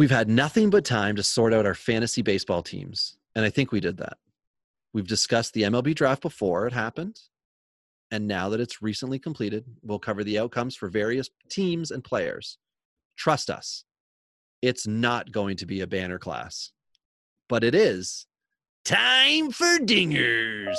we've had nothing but time to sort out our fantasy baseball teams. And I think we did that. We've discussed the MLB draft before it happened. And now that it's recently completed, we'll cover the outcomes for various teams and players. Trust us, it's not going to be a banner class, but it is time for dingers.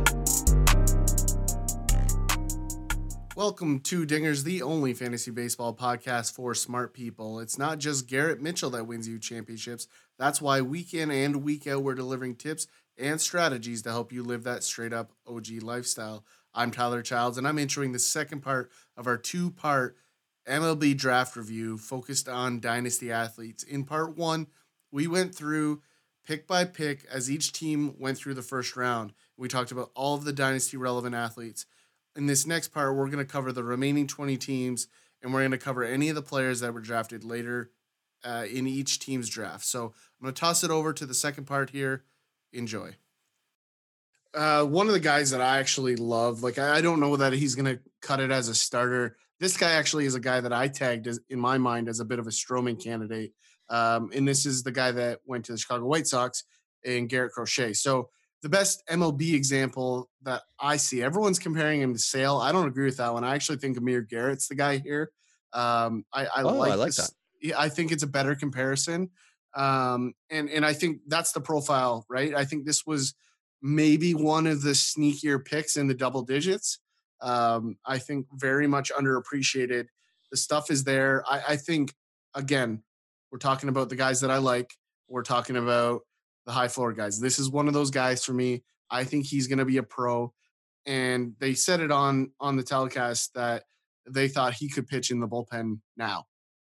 Welcome to Dingers, the only fantasy baseball podcast for smart people. It's not just Garrett Mitchell that wins you championships. That's why week in and week out, we're delivering tips and strategies to help you live that straight up OG lifestyle. I'm Tyler Childs, and I'm entering the second part of our two part MLB draft review focused on dynasty athletes. In part one, we went through pick by pick as each team went through the first round. We talked about all of the dynasty relevant athletes in this next part, we're going to cover the remaining 20 teams and we're going to cover any of the players that were drafted later uh, in each team's draft. So I'm going to toss it over to the second part here. Enjoy. Uh, one of the guys that I actually love, like I don't know that he's going to cut it as a starter. This guy actually is a guy that I tagged as, in my mind as a bit of a Stroman candidate. Um, and this is the guy that went to the Chicago White Sox and Garrett Crochet. So the best MLB example that I see. Everyone's comparing him to Sale. I don't agree with that one. I actually think Amir Garrett's the guy here. Um, I, I oh, like, I like this. that. I think it's a better comparison. Um, and and I think that's the profile, right? I think this was maybe one of the sneakier picks in the double digits. Um, I think very much underappreciated. The stuff is there. I, I think again, we're talking about the guys that I like. We're talking about the high floor guys. This is one of those guys for me. I think he's going to be a pro. And they said it on on the telecast that they thought he could pitch in the bullpen now.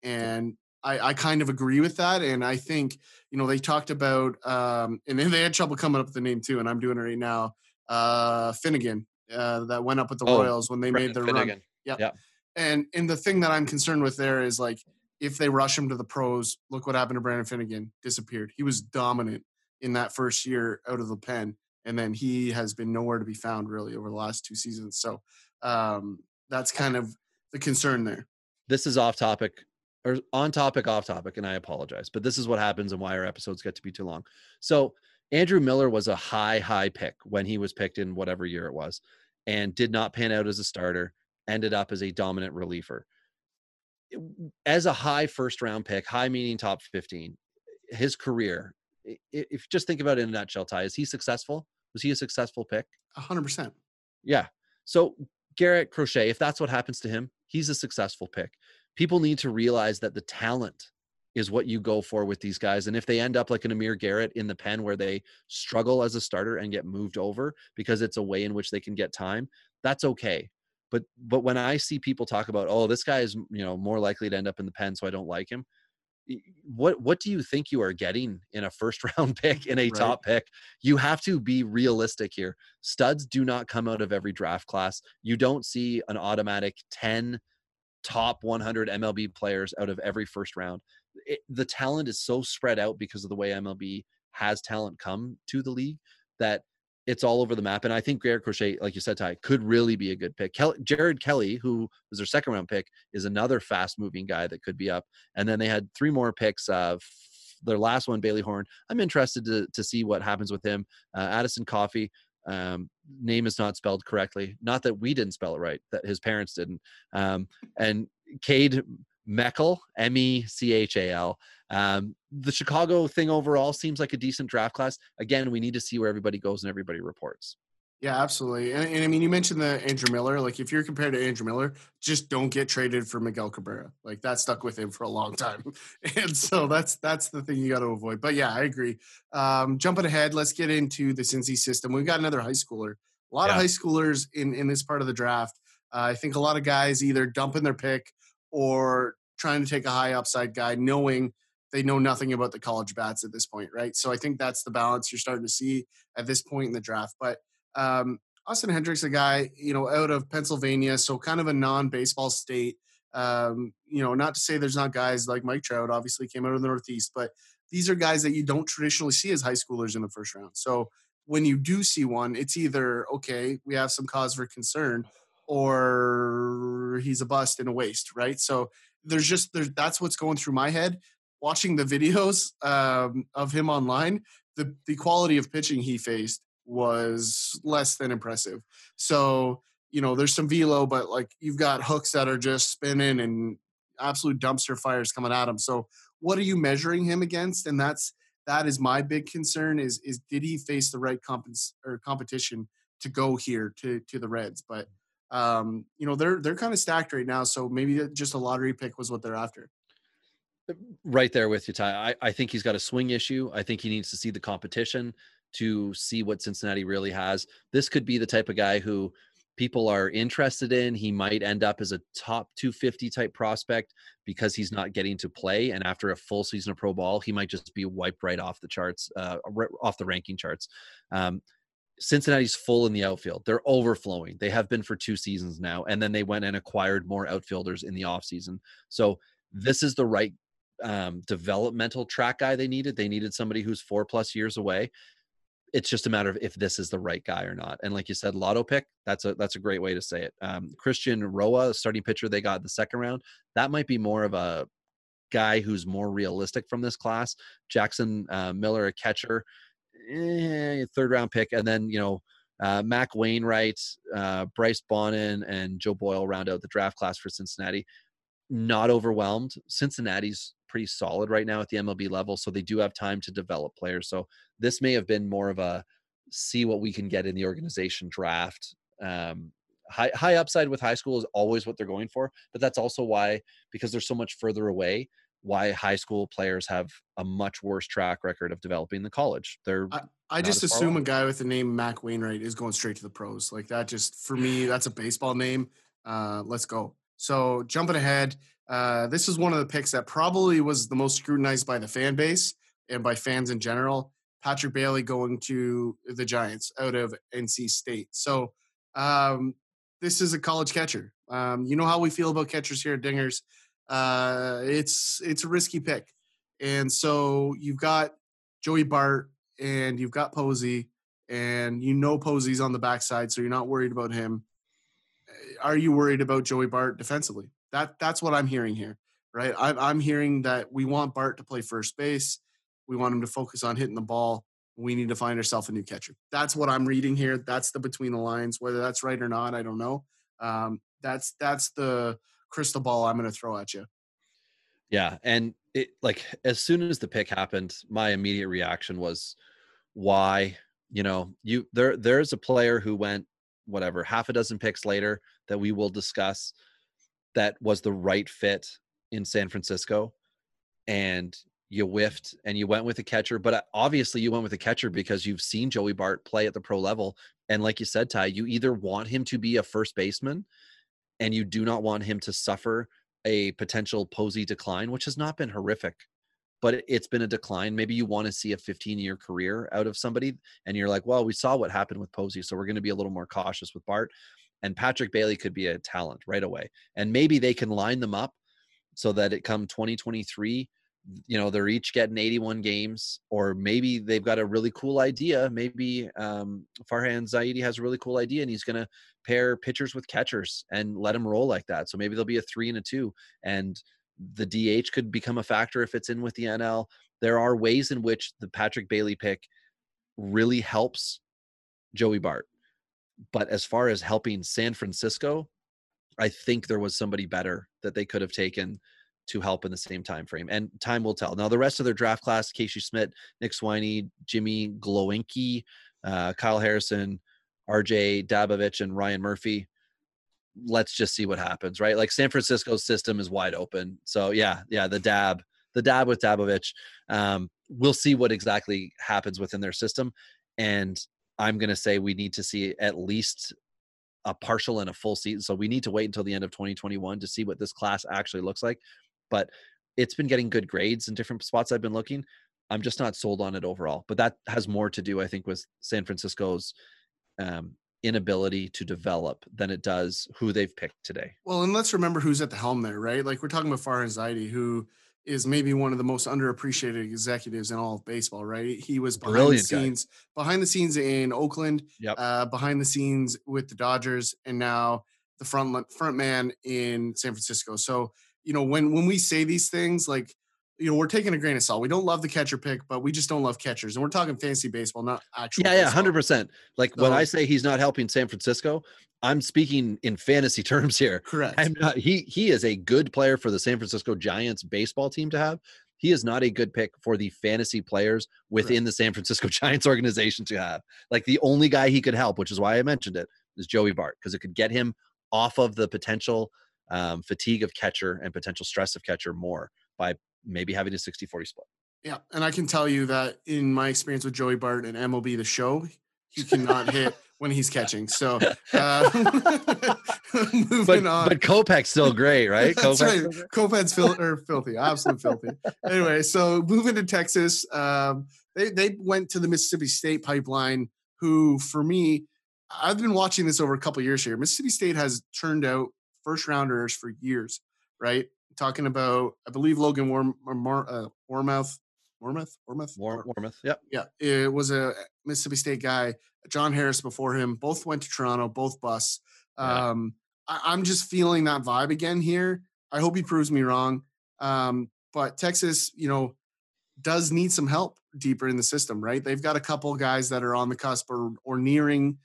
And I, I kind of agree with that. And I think, you know, they talked about um, and then they had trouble coming up with the name too, and I'm doing it right now. Uh Finnegan, uh, that went up with the Oh, Royals when they made their run. Finnegan. Yep. Yeah. And and the thing that I'm concerned with there is like if they rush him to the pros, look what happened to Brandon Finnegan. Disappeared. He was dominant in that first year out of the pen, and then he has been nowhere to be found really over the last two seasons. So um, that's kind of the concern there. This is off topic or on topic, off topic, and I apologize, but this is what happens and why our episodes get to be too long. So Andrew Miller was a high, high pick when he was picked in whatever year it was, and did not pan out as a starter. Ended up as a dominant reliever. As a high first round pick, high meaning top fifteen, his career. If just think about it in a nutshell, Ty, is he successful? Was he a successful pick? hundred percent. Yeah. So Garrett Crochet, if that's what happens to him, he's a successful pick. People need to realize that the talent is what you go for with these guys. And if they end up like an Amir Garrett in the pen where they struggle as a starter and get moved over because it's a way in which they can get time, that's okay. But but when I see people talk about, oh, this guy is you know more likely to end up in the pen, so I don't like him. What what do you think you are getting in a first round pick in a Right. top pick? You have to be realistic here studs do not come out of every draft class. You don't see an automatic 10 top 100 MLB players out of every first round. It, the talent is so spread out because of the way MLB has talent come to the league that it's all over the map. And I think Garrett Crochet, like you said, Ty, could really be a good pick. Jared Kelley, who was their second round pick, is another fast moving guy that could be up. And then they had three more picks. Uh, their last one, Bailey Horn. I'm interested to, to see what happens with him. Uh, Adisyn Coffey, um, name is not spelled correctly. Not that we didn't spell it right, that his parents didn't. Um, and Cade Meckel, M E C H A L. Um, the Chicago thing overall seems like a decent draft class. Again, we need to see where everybody goes and everybody reports. Yeah, absolutely. And, and I mean, you mentioned the Andrew Miller. Like, if you're compared to Andrew Miller, just don't get traded for Miguel Cabrera. Like, that stuck with him for a long time, and so that's that's the thing you got to avoid. But yeah, I agree. Um, jumping ahead, let's get into the Cincy system. We've got another high schooler. A lot of high schoolers in in this part of the draft. Uh, I think a lot of guys either dumping their pick or trying to take a high upside guy, knowing they know nothing about the college bats at this point, right? So I think that's the balance you're starting to see at this point in the draft. But um, Austin Hendricks, a guy, you know, out of Pennsylvania, so kind of a non-baseball state. Um, you know, not to say there's not guys like Mike Trout, obviously came out of the Northeast, but these are guys that you don't traditionally see as high schoolers in the first round. So when you do see one, it's either okay, we have some cause for concern, or he's a bust and a waste, right? So there's just there's that's what's going through my head. Watching the videos um, of him online, the the quality of pitching he faced was less than impressive. So you know, there's some velo, but like you've got hooks that are just spinning and absolute dumpster fires coming at him. So what are you measuring him against? And that's that is my big concern is is did he face the right compens- or competition to go here to to the Reds? But um, you know they're they're kind of stacked right now, so maybe just a lottery pick was what they're after. Right there with you, Ty. I, I think he's got a swing issue. I think he needs to see the competition to see what Cincinnati really has. This could be the type of guy who people are interested in. He might end up as a top 250 type prospect because he's not getting to play. And after a full season of pro ball, he might just be wiped right off the charts, uh, off the ranking charts. Um, Cincinnati's full in the outfield. They're overflowing. They have been for two seasons now. And then they went and acquired more outfielders in the offseason. So this is the right um, developmental track guy they needed. They needed somebody who's four plus years away it's just a matter of if this is the right guy or not. And like you said, lotto pick, that's a that's a great way to say it. Um, Christian Roa, starting pitcher they got the second round, that might be more of a guy who's more realistic from this class. Jackson uh, Miller, a catcher, eh, third round pick, and then you know uh, Mac Wainwright, uh, Bryce Bonnin, and Joe Boyle round out the draft class for Cincinnati. Not overwhelmed. Cincinnati's pretty solid right now at the MLB level, so they do have time to develop players. So this may have been more of a see what we can get in the organization draft. Um, high high upside with high school is always what they're going for, but that's also why because they're so much further away. Why high school players have a much worse track record of developing the college. They're I, I just assume a guy with the name Mac Wainwright is going straight to the pros. Like that, just for me, that's a baseball name. Uh, let's go. So jumping ahead, uh, this is one of the picks that probably was the most scrutinized by the fan base and by fans in general. Patrick Bailey going to the Giants out of NC State. So um, this is a college catcher. Um, you know how we feel about catchers here at Dingers. Uh, it's it's a risky pick, and so you've got Joey Bart and you've got Posey, and you know Posey's on the backside, so you're not worried about him. Are you worried about Joey Bart defensively? That that's what I'm hearing here, right? I'm, I'm hearing that we want Bart to play first base. We want him to focus on hitting the ball. We need to find ourselves a new catcher. That's what I'm reading here. That's the between the lines. Whether that's right or not, I don't know. Um, that's that's the crystal ball I'm going to throw at you. Yeah, and it like as soon as the pick happened, my immediate reaction was, why? You know, you there there's a player who went whatever half a dozen picks later that we will discuss that was the right fit in San Francisco. And you whiffed and you went with a catcher but uh, obviously you went with a catcher because you've seen Joey Bart play at the pro level. And like you said Ty you either want him to be a first baseman and you do not want him to suffer a potential Posey decline which has not been horrific but it's been a decline. Maybe you want to see a 15 year career out of somebody and you're like well we saw what happened with Posey so we're going to be a little more cautious with Bart. And Patrick Bailey could be a talent right away. And maybe they can line them up so that it come 2023 you know they're each getting 81 games or maybe they've got a really cool idea. Maybe um, farhan zaidi has a really cool idea and he's going to pair pitchers with catchers and let them roll like that. So maybe there'll be a three and a two and the dh could become a factor if it's in with the nl there are ways in which the patrick bailey pick really helps joey bart but as far as helping San Francisco, I think there was somebody better that they could have taken to help in the same time frame. And time will tell. Now the rest of their draft class: Casey Schmidt, Nick Swiney, Jimmy Glowenke, uh, Kyle Harrison, R.J. Dabovich, and Ryan Murphy. Let's just see what happens, right? Like San Francisco's system is wide open. So yeah, yeah, the dab, the dab with Dabovich. Um, we'll see what exactly happens within their system. And I'm going to say we need to see at least a partial and a full season. So we need to wait until the end of 2021 to see what this class actually looks like. But it's been getting good grades in different spots I've been looking. I'm just not sold on it overall. But that has more to do, I think, with San Francisco's um, inability to develop than it does who they've picked today. Well, and let's remember who's at the helm there, right? Like we're talking about Farhan Zaidi, who is maybe one of the most underappreciated executives in all of baseball, right? He was behind Brilliant the guy. scenes, behind the scenes in Oakland, Yep. uh, behind the scenes with the Dodgers, and now the front front man in San Francisco. So you know when when we say these things, like you know we're taking a grain of salt. We don't love the catcher pick, but we just don't love catchers, and we're talking fantasy baseball, not actual. Yeah, yeah, hundred percent. Like when I say he's not helping San Francisco, I'm speaking in fantasy terms here. Correct. I'm not. He he is a good player for the San Francisco Giants baseball team to have. He is not a good pick for the fantasy players within the San Francisco Giants organization to have. Like the only guy he could help, which is why I mentioned it, is Joey Bart because it could get him off of the potential um, fatigue of catcher and potential stress of catcher more by maybe having a 60-40 split. Yeah, and I can tell you that in my experience with Joey Bart and MLB the show, he cannot hit when he's catching. So, uh, moving But on. but Kopech's still great, right? That's Kopech's right. Kopech's fil- or filthy, absolute filthy. Anyway, so moving to Texas, um, they they went to the Mississippi State pipeline. Who, for me, I've been watching this over a couple years here. Mississippi State has turned out first rounders for years, right? Talking about, I believe Logan Warm, or uh, Warmoth, Warmoth, Warmoth, War, Warmoth. Yep. yeah, it was a Mississippi State guy. John Harris before him. Both went to Toronto. Both busts. Yeah. Um, I, I'm just feeling that vibe again here. I hope he proves me wrong. Um, but Texas, you know, does need some help deeper in the system, right? They've got a couple guys that are on the cusp or or nearing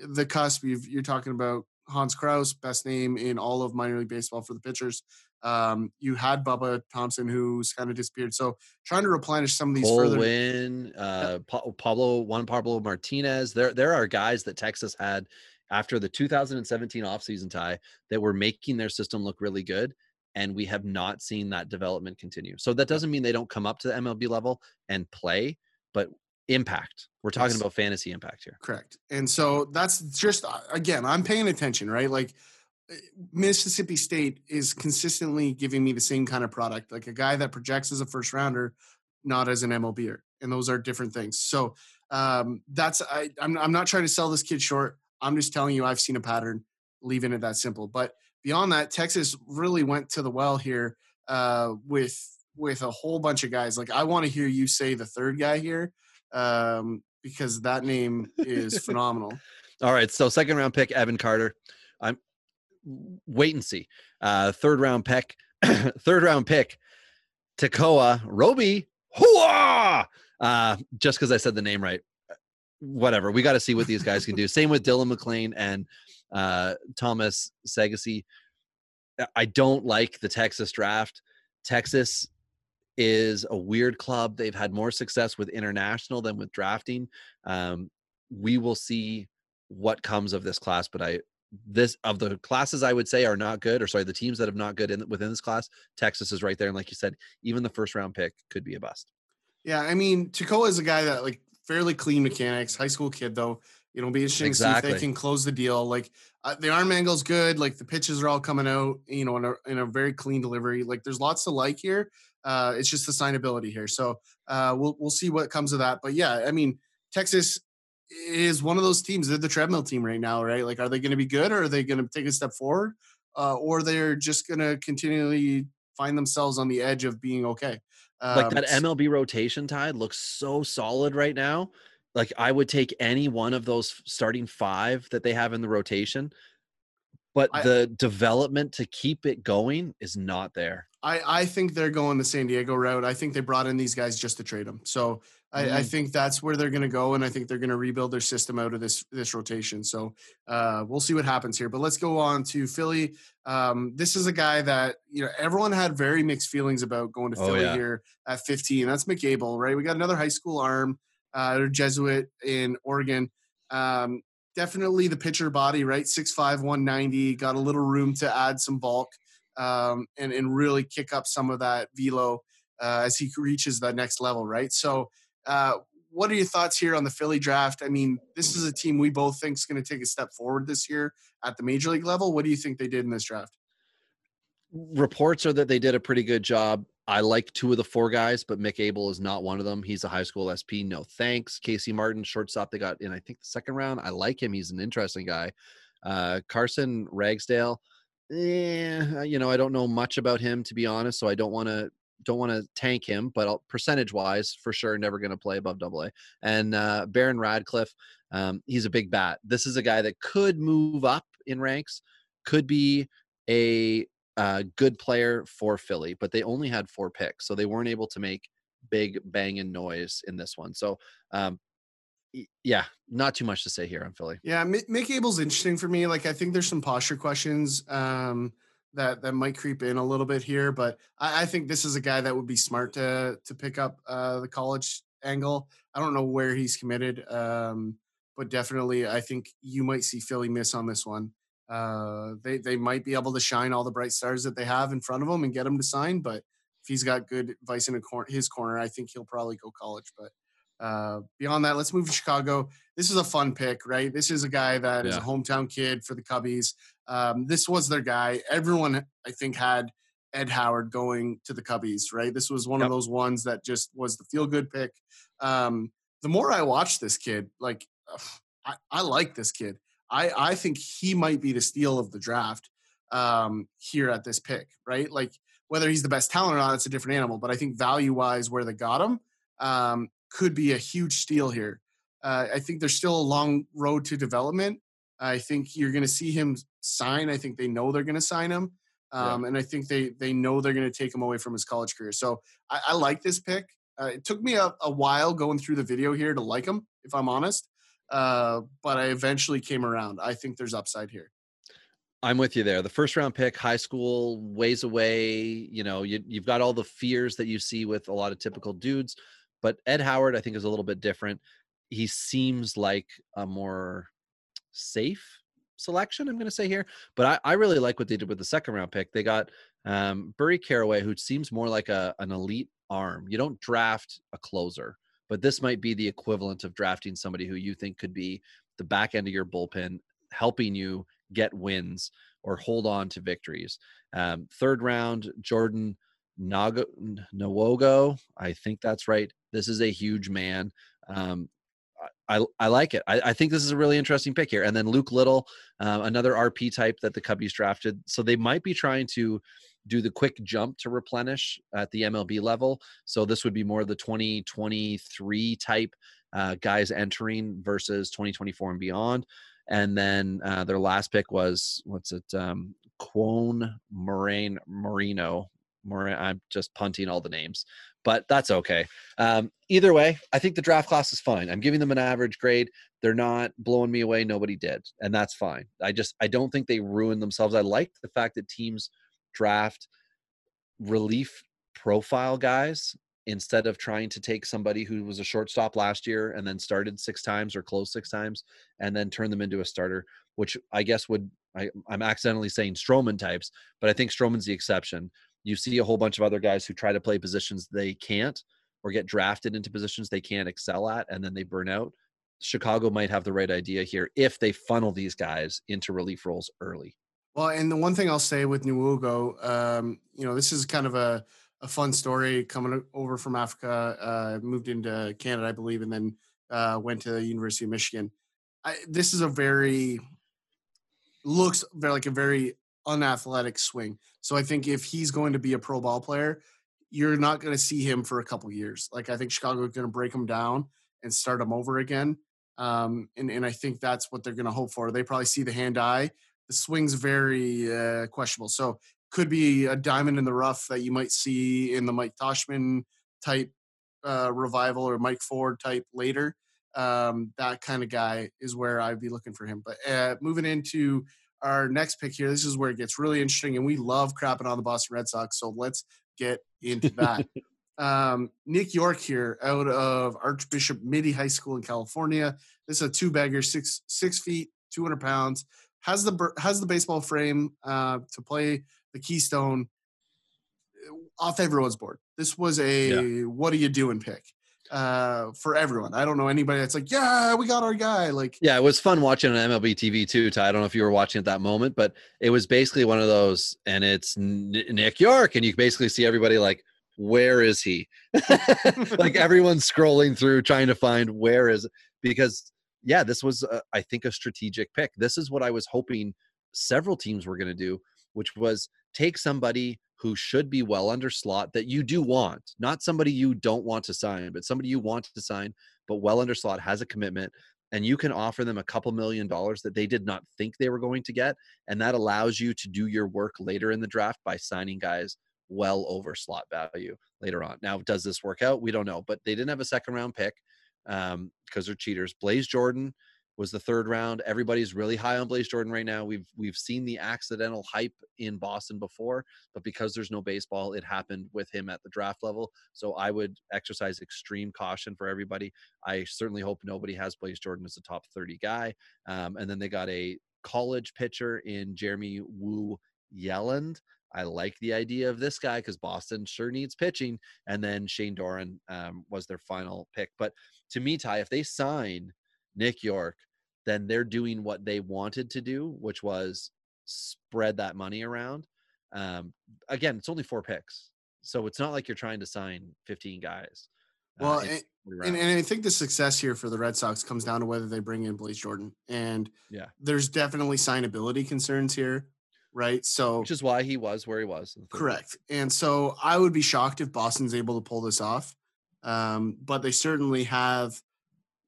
the cusp. You've, you're talking about Hans Crouse, best name in all of minor league baseball for the pitchers. Um, you had Bubba Thompson, who's kind of disappeared. So trying to replenish some of these Cole further. Winn, uh, Pa- Pablo Juan Pablo Martinez. There there are guys that Texas had after the 2017 offseason tie that were making their system look really good. And we have not seen that development continue. So that doesn't mean they don't come up to the MLB level and play, but impact. We're talking Yes. about fantasy impact here. Correct. And so that's just uh, again, I'm paying attention, right? Like Mississippi State is consistently giving me the same kind of product, like a guy that projects as a first rounder, not as an MLBer, and those are different things. So um, that's I, I'm I'm not trying to sell this kid short. I'm just telling you I've seen a pattern, leaving it that simple. But beyond that, Texas really went to the well here uh, with with a whole bunch of guys. Like I want to hear you say the third guy here um, because that name is phenomenal. All right. So second round pick, Evan Carter. I'm wait and see. Uh, third round pick, third round pick, Tekoah Roby. Hooah! Uh, just because I said the name right. Whatever. We got to see what these guys can do. Same with Dylan MacLean and uh, Thomas Saggese. I don't like the Texas draft. Texas is a weird club. They've had more success with international than with drafting. Um, we will see what comes of this class, but I this of the classes I would say are not good, or sorry, the teams that have not good in within this class, Texas is right there. And like you said, even the first round pick could be a bust. Yeah, I mean, Tekoah is a guy that like fairly clean mechanics, high school kid though. It'll be interesting to see if they can close the deal. Like uh, the arm angle's good, like the pitches are all coming out, you know, in a, in a very clean delivery. Like there's lots to like here. Uh, it's just the signability here. So uh, we'll we'll see what comes of that. But yeah, I mean, Texas is one of those teams. They're the treadmill team right now, right? Like, are they going to be good, or are they going to take a step forward, uh, or they're just going to continually find themselves on the edge of being okay? like Um, that MLB rotation tide looks so solid right now. Like I would take any one of those starting five that they have in the rotation, but I- the development to keep it going is not there. I, I think they're going the San Diego route. I think they brought in these guys just to trade them. So I, I Mm. think that's where they're going to go, and I think they're going to rebuild their system out of this this rotation. So uh, we'll see what happens here. But let's go on to Philly. Um, this is a guy that you know everyone had very mixed feelings about going to Oh, Philly yeah. here at 15. That's Mick Abel, right? We got another high school arm, uh, Jesuit in Oregon. Um, definitely the pitcher body, right? Six five, one ninety. got a little room to add some bulk um, and and really kick up some of that velo uh, as he reaches that next level, right? So, uh, what are your thoughts here on the Philly draft? I mean, this is a team we both think is going to take a step forward this year at the major league level. What do you think they did in this draft? reports are that they did a pretty good job. I like two of the four guys, but Mick Abel is not one of them. He's a high school SP. No thanks. Casey Martin, shortstop, they got in, I think, the second round. I like him. He's an interesting guy. Uh, Carson Ragsdale, eh, you know, I don't know much about him to be honest, so I don't want to don't want to tank him, but percentage wise, for sure, never going to play above double A. And uh, Baron Radcliffe, um, he's a big bat. This is a guy that could move up in ranks, could be a uh, good player for Philly, but they only had four picks, so they weren't able to make big banging noise in this one. So, um, yeah, not too much to say here on Philly. Yeah, Mick Abel's interesting for me. Like, I think there's some posture questions. Um, that that might creep in a little bit here, but I, I think this is a guy that would be smart to to pick up uh, the college angle. I don't know where he's committed, um, but definitely I think you might see Philly miss on this one. Uh, they they might be able to shine all the bright stars that they have in front of them and get him to sign, but if he's got good advice in cor- his corner, I think he'll probably go college. But uh, beyond that, let's move to Chicago. This is a fun pick, right? This is a guy that yeah. is a hometown kid for the Cubbies. Um, this was their guy. Everyone, I think, had Ed Howard going to the Cubbies, right? This was one yep. of those ones that just was the feel good pick. Um, the more I watch this kid, like I, I, like this kid. I, I think he might be the steal of the draft um, here at this pick, right? Like whether he's the best talent or not, it's a different animal. But I think value wise, where they got him um, could be a huge steal here. Uh, I think there's still a long road to development. I think you're going to see him sign. I think they know they're going to sign him, um, yeah. and I think they they know they're going to take him away from his college career. So I, I like this pick. Uh, it took me a, a, while going through the video here to like him, if I'm honest, uh, but I eventually came around. I think there's upside here. I'm with you there. The first round pick, high school, ways away. You know, you, you've got all the fears that you see with a lot of typical dudes, but Ed Howard, I think, is a little bit different. He seems like a more safe selection, I'm going to say here. But I, I, really like what they did with the second round pick. They got um, Burl Carraway, who seems more like a, an elite arm. You don't draft a closer, but this might be the equivalent of drafting somebody who you think could be the back end of your bullpen, helping you get wins or hold on to victories. Um, third round, Jordan Nago, Nwogu, I think that's right. This is a huge man. Um, I, I like it. I, I, think this is a really interesting pick here. And then Luke Little, uh, another RP type that the Cubbies drafted. So they might be trying to do the quick jump to replenish at the MLB level. So this would be more of the 2023 type uh, guys entering versus 2024 and beyond. And then uh, their last pick was what's it? Um, Koen Moraine Marino. I'm just punting all the names but that's okay. Um, either way, I think the draft class is fine. I'm giving them an average grade. They're not blowing me away. Nobody did, and that's fine. I just I don't think they ruined themselves. I like the fact that teams draft relief profile guys instead of trying to take somebody who was a shortstop last year and then started six times or closed six times and then turn them into a starter, which I guess would I, am accidentally saying Stroman types, but I think Stroman's the exception. You see a whole bunch of other guys who try to play positions they can't or get drafted into positions they can't excel at and then they burn out. Chicago might have the right idea here if they funnel these guys into relief roles early. Well, and the one thing I'll say with Nwogu, um, you know, this is kind of a, a fun story coming over from Africa, uh, moved into Canada, I believe, and then uh, went to the University of Michigan. I, this is a very looks very like a very unathletic swing. So I think if he's going to be a pro ball player, you're not going to see him for a couple years. Like I think Chicago is going to break him down and start him over again. Um, and and I think that's what they're going to hope for. They probably see the hand eye. The swing's very uh, questionable, so could be a diamond in the rough that you might see in the Mike Tauchman type uh, revival or Mike Ford type later. Um, that kind of guy is where I'd be looking for him. But uh, moving into our next pick here. This is where it gets really interesting, and we love crapping on the Boston Red Sox. So let's get into that. um, Nick Yorke here, out of Archbishop Mitty High School in California. This is a two bagger, six six feet, two hundred pounds. Has the has the baseball frame uh, to play the Keystone uh, off everyone's board. This was a yeah. what are you doing pick uh, for everyone. I don't know anybody that's like, yeah, we got our guy. Like, yeah, it was fun watching on MLB TV too. Ty, I don't know if you were watching at that moment, but it was basically one of those, and it's Nick Yorke, and you basically see everybody like, where is he? like everyone's scrolling through trying to find where is because yeah, this was a, I think a strategic pick. This is what I was hoping several teams were going to do, which was take somebody who should be well under slot that you do want, not somebody you don't want to sign, but somebody you want to sign, but well under slot has a commitment and you can offer them a couple million dollars that they did not think they were going to get and that allows you to do your work later in the draft by signing guys well over slot value later on. Now does this work out? We don't know but they didn't have a second round pick um, because they're cheaters. Blaze jordan was the third round. Everybody's really high on Blaze Jordan right now. We've we've seen the accidental hype in Boston before, but because there's no baseball, it happened with him at the draft level. So I would exercise extreme caution for everybody. I certainly hope nobody has Blaze Jordan as a top 30 guy. Um, and then they got a college pitcher in Jeremy Wu Yelland. I like the idea of this guy because Boston sure needs pitching. And then Shane Drohan um, was their final pick. But to me, Ty, if they sign Nick Yorke, then they're doing what they wanted to do, which was spread that money around. Um, again, it's only four picks, so it's not like you're trying to sign 15 guys. Uh, well, uh, and, and, and, I think the success here for the Red Sox comes down to whether they bring in Blaze Jordan, and yeah, there's definitely signability concerns here, right? So, which is why he was where he was. Correct, and so I would be shocked if Boston's able to pull this off, um, but they certainly have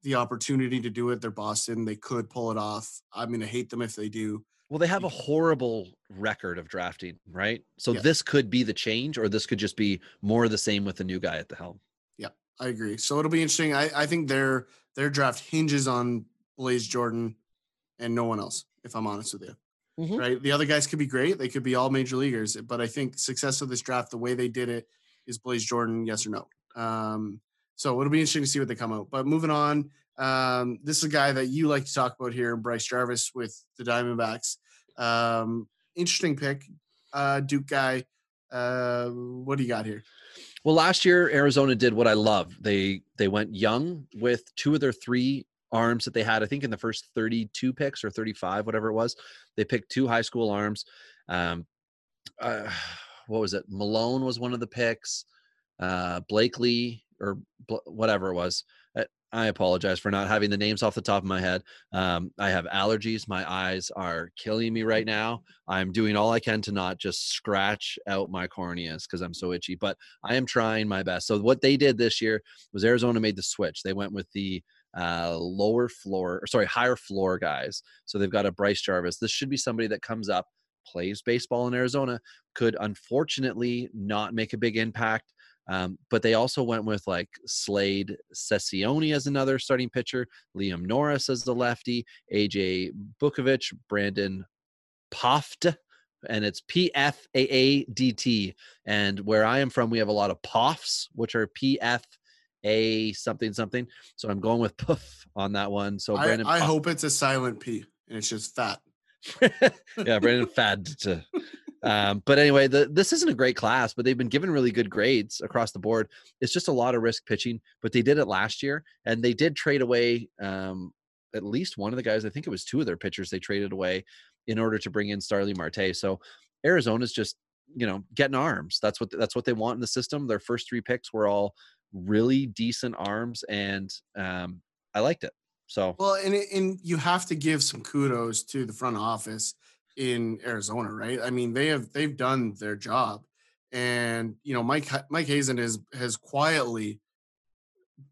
the opportunity to do it. They're Boston. They could pull it off. I'm going to hate them if they do. Well, they have a horrible record of drafting, right? So yeah. this could be the change, or this could just be more of the same with the new guy at the helm. Yeah, I agree. So it'll be interesting. I, I think their their draft hinges on Blaze Jordan and no one else, if I'm honest with you. Mm-hmm. Right. The other guys could be great. They could be all major leaguers, but I think success of this draft, the way they did it, is Blaze Jordan, yes or no. Um, so it'll be interesting to see what they come out. But moving on, um, this is a guy that you like to talk about here, Bryce Jarvis with the Diamondbacks. Um, interesting pick, uh, Duke guy. Uh, what do you got here? Well, last year Arizona did what I love. They they went young with two of their three arms that they had. I think in the first 32 picks or 35, whatever it was, they picked two high school arms. Um, uh, what was it? Malone was one of the picks. Uh, Blakely or whatever it was. Uh, I apologize for not having the names off the top of my head. Um, I have allergies. My eyes are killing me right now. I'm doing all I can to not just scratch out my corneas because I'm so itchy, but I am trying my best. So, what they did this year was Arizona made the switch. They went with the uh, lower floor, or sorry, higher floor guys. So, they've got a Bryce Jarvis. This should be somebody that comes up, plays baseball in Arizona, could unfortunately not make a big impact um, but they also went with like Slade Cecconi as another starting pitcher, Liam Norris as the lefty, AJ Vukovich, Brandon Pfaadt, and it's P F A A D T. And where I am from, we have a lot of POFs, which are P F A something something. So I'm going with Puff on that one. So Brandon, I, I hope it's a silent P and it's just fat. yeah, Brandon Fad. Um, but anyway, the, this isn't a great class, but they've been given really good grades across the board. It's just a lot of risk pitching, but they did it last year, and they did trade away um, at least one of the guys. I think it was two of their pitchers they traded away in order to bring in Starling Marte. So Arizona's just you know getting arms. That's what that's what they want in the system. Their first three picks were all really decent arms, and um, I liked it. So well, and and you have to give some kudos to the front office in Arizona, right? I mean, they have they've done their job, and you know, Mike Mike Hazen has has quietly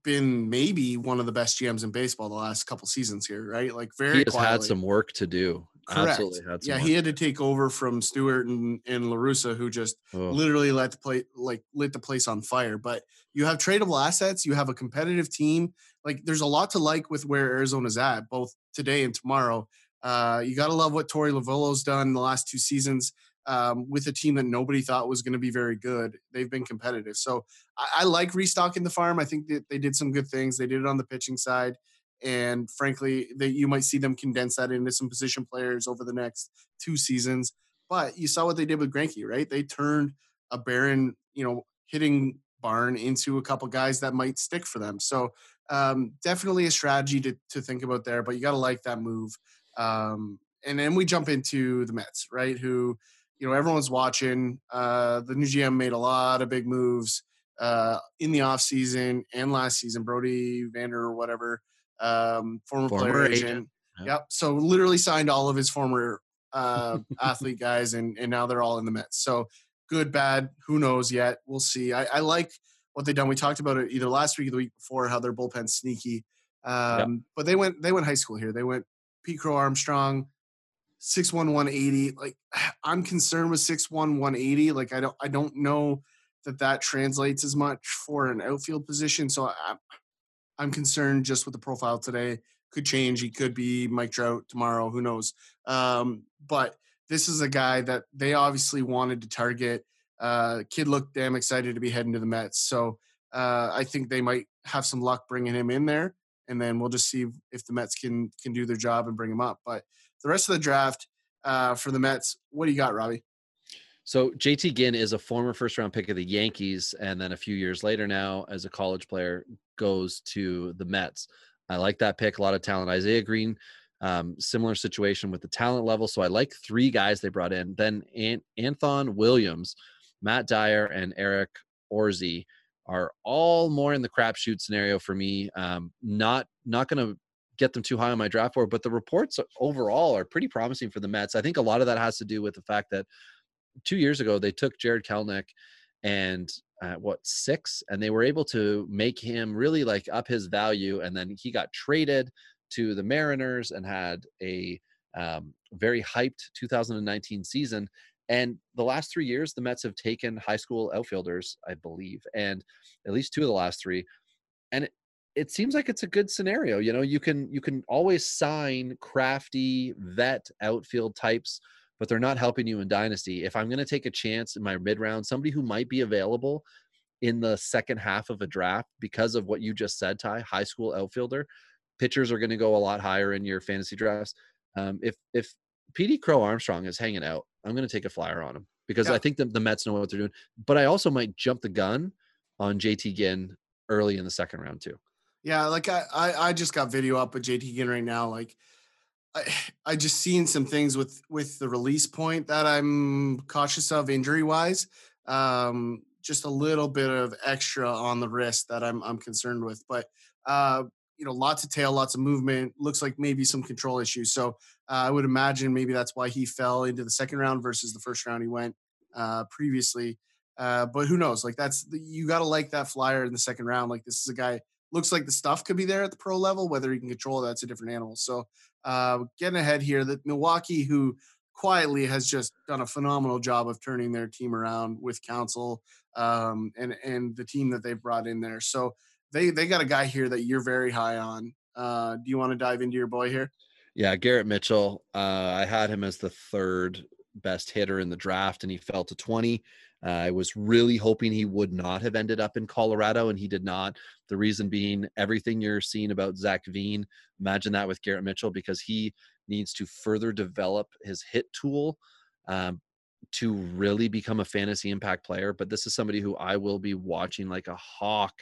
been maybe one of the best GMs in baseball the last couple seasons here, right? Like very he has quietly. had some work to do. Correct. yeah, work. he had to take over from Stewart and, and La Russa, who just oh. literally let the play like lit the place on fire. But you have tradable assets, you have a competitive team. Like there's a lot to like with where Arizona's at, both today and tomorrow. Uh, you got to love what Torey Lovullo's done the last two seasons um, with a team that nobody thought was going to be very good. They've been competitive. So I, I, like restocking the farm. I think that they did some good things. They did it on the pitching side. And frankly, that you might see them condense that into some position players over the next two seasons. But you saw what they did with Greinke, right? They turned a barren, you know, hitting barn into a couple guys that might stick for them. So um, definitely a strategy to, to think about there. But you got to like that move. Um, and then we jump into the Mets, right? Who you know, everyone's watching. Uh, the new GM made a lot of big moves uh, in the off season and last season. Brody Vander or whatever, um, former, Former player agent. agent. Yep. Yep. So literally signed all of his former uh, athlete guys, and and now they're all in the Mets. So good, bad, who knows yet? We'll see. I, I like what they've done. We talked about it either last week or the week before how their bullpen sneaky. Um, But they went they went high school here. They went Pete Crow Armstrong, six one one eighty. Like I'm concerned with six one one eighty. Like I don't I don't know that that translates as much for an outfield position. So I'm I'm concerned just with the profile today. Could change. He could be Mike Trout tomorrow. Who knows? Um, but this is a guy that they obviously wanted to target. Uh, kid looked damn excited to be heading to the Mets. So uh, I think they might have some luck bringing him in there, and then we'll just see if the Mets can can do their job and bring him up. But the rest of the draft uh, for the Mets, what do you got, Robbie? So JT Ginn is a former first round pick of the Yankees, and then a few years later now, as a college player, goes to the Mets. I like that pick. A lot of talent. Isaiah Greene, um, similar situation with the talent level. So I like three guys they brought in. Then An- Anthon Williams, Matt Dyer, and Eric Orze are all more in the crapshoot scenario for me. Um, not not going to get them too high on my draft board, but the reports overall are pretty promising for the Mets. I think a lot of that has to do with the fact that two years ago they took Jarred Kelenic and uh, what six, and they were able to make him really like up his value, and then he got traded to the Mariners and had a um, very hyped 2019 season. And the last three years, the Mets have taken high school outfielders, I believe, and at least two of the last three. And it, it seems like it's a good scenario. You know, you can you can always sign crafty vet outfield types but they're not helping you in dynasty. If I'm going to take a chance in my mid round, somebody who might be available in the second half of a draft because of what you just said, Ty, high school outfielder, pitchers are going to go a lot higher in your fantasy drafts. Um, if if PD Crow Armstrong is hanging out, I'm going to take a flyer on him because Yeah. I think the, the Mets know what they're doing. But I also might jump the gun on JT Ginn early in the second round too. Yeah, like I, I, I just got video up with JT Ginn right now. Like I, I just seen some things with with the release point that I'm cautious of injury wise. Um, just a little bit of extra on the wrist that I'm I'm concerned with. But uh, you know, lots of tail, lots of movement. Looks like maybe some control issues. So I would imagine maybe that's why he fell into the second round versus the first round he went uh, previously. Uh, but who knows? Like that's you got to like that flyer in the second round. Like this is a guy looks like the stuff could be there at the pro level. Whether he can control that's a different animal. So uh, getting ahead here, that Milwaukee, who quietly has just done a phenomenal job of turning their team around with Counsell um, and and the team that they've brought in there. So they they got a guy here that you're very high on. Uh, do you want to dive into your boy here? Yeah, Garrett Mitchell. Uh, I had him as the third best hitter in the draft, and he fell to 20. Uh, I was really hoping he would not have ended up in Colorado, and he did not. The reason being everything you're seeing about Zach Veen. Imagine that with Garrett Mitchell because he needs to further develop his hit tool um, to really become a fantasy impact player. But this is somebody who I will be watching like a hawk,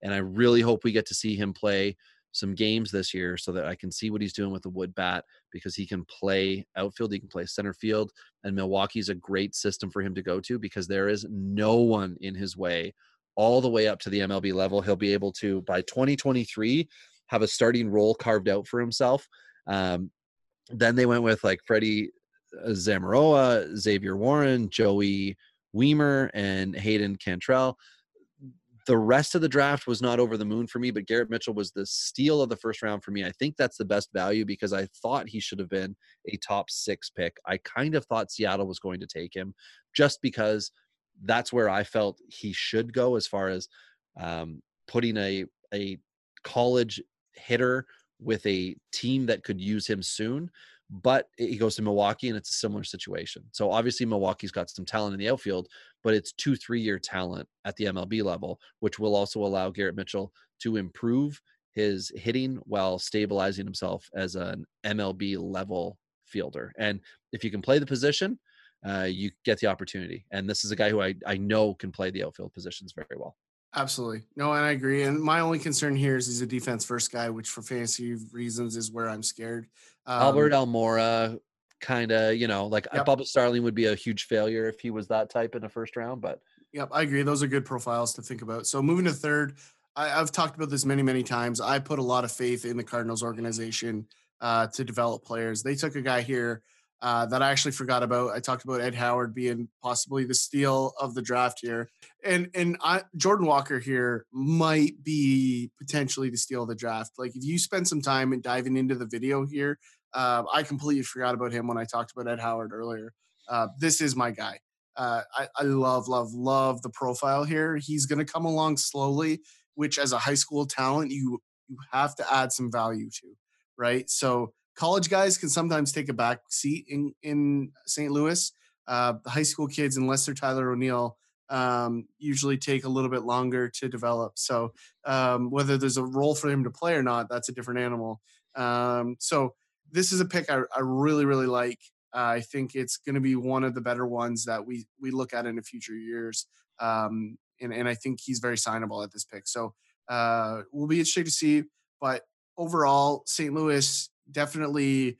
and I really hope we get to see him play some games this year so that I can see what he's doing with the wood bat because he can play outfield, he can play center field, and Milwaukee's a great system for him to go to because there is no one in his way all the way up to the MLB level. He'll be able to by 2023 have a starting role carved out for himself. Um, then they went with like Freddie uh, Zamora, Xavier Warren, Joey Wiemer, and Hayden Cantrelle the rest of the draft was not over the moon for me, but Garrett Mitchell was the steal of the first round for me. I think that's the best value because I thought he should have been a top six pick. I kind of thought Seattle was going to take him just because that's where I felt he should go as far as um, putting a a college hitter with a team that could use him soon. But he goes to Milwaukee and it's a similar situation. So obviously Milwaukee's got some talent in the outfield, but it's two, three year talent at the MLB level, which will also allow Garrett Mitchell to improve his hitting while stabilizing himself as an MLB level fielder. And if you can play the position, uh, you get the opportunity. And this is a guy who I, I know can play the outfield positions very well. Absolutely. No, and I agree. And my only concern here is he's a defense first guy, which for fantasy reasons is where I'm scared. Um, Albert Almora kind of, you know, like Yep. Bubba Starling would be a huge failure if he was that type in the first round. But Yep, I agree. Those are good profiles to think about. So moving to third, I, I've talked about this many, many times. I put a lot of faith in the Cardinals organization uh, to develop players. They took a guy here uh, that I actually forgot about. I talked about Ed Howard being possibly the steal of the draft here, and and I, Jordan Walker here might be potentially the steal of the draft. Like if you spend some time and diving into the video here, uh, I completely forgot about him when I talked about Ed Howard earlier. Uh, this is my guy. Uh, I, I love, love, love the profile here. He's going to come along slowly, which as a high school talent, you you have to add some value to, right? So college guys can sometimes take a back seat in in St. Louis. Uh, the high school kids, unless they're Tyler O'Neill, um, usually take a little bit longer to develop. So um, whether there's a role for him to play or not, that's a different animal. Um, so this is a pick I, I really, really like. Uh, I think it's going to be one of the better ones that we we look at in the future years. Um, and, and I think he's very signable at this pick. So uh, we'll be interested to see. But overall, St. Louis definitely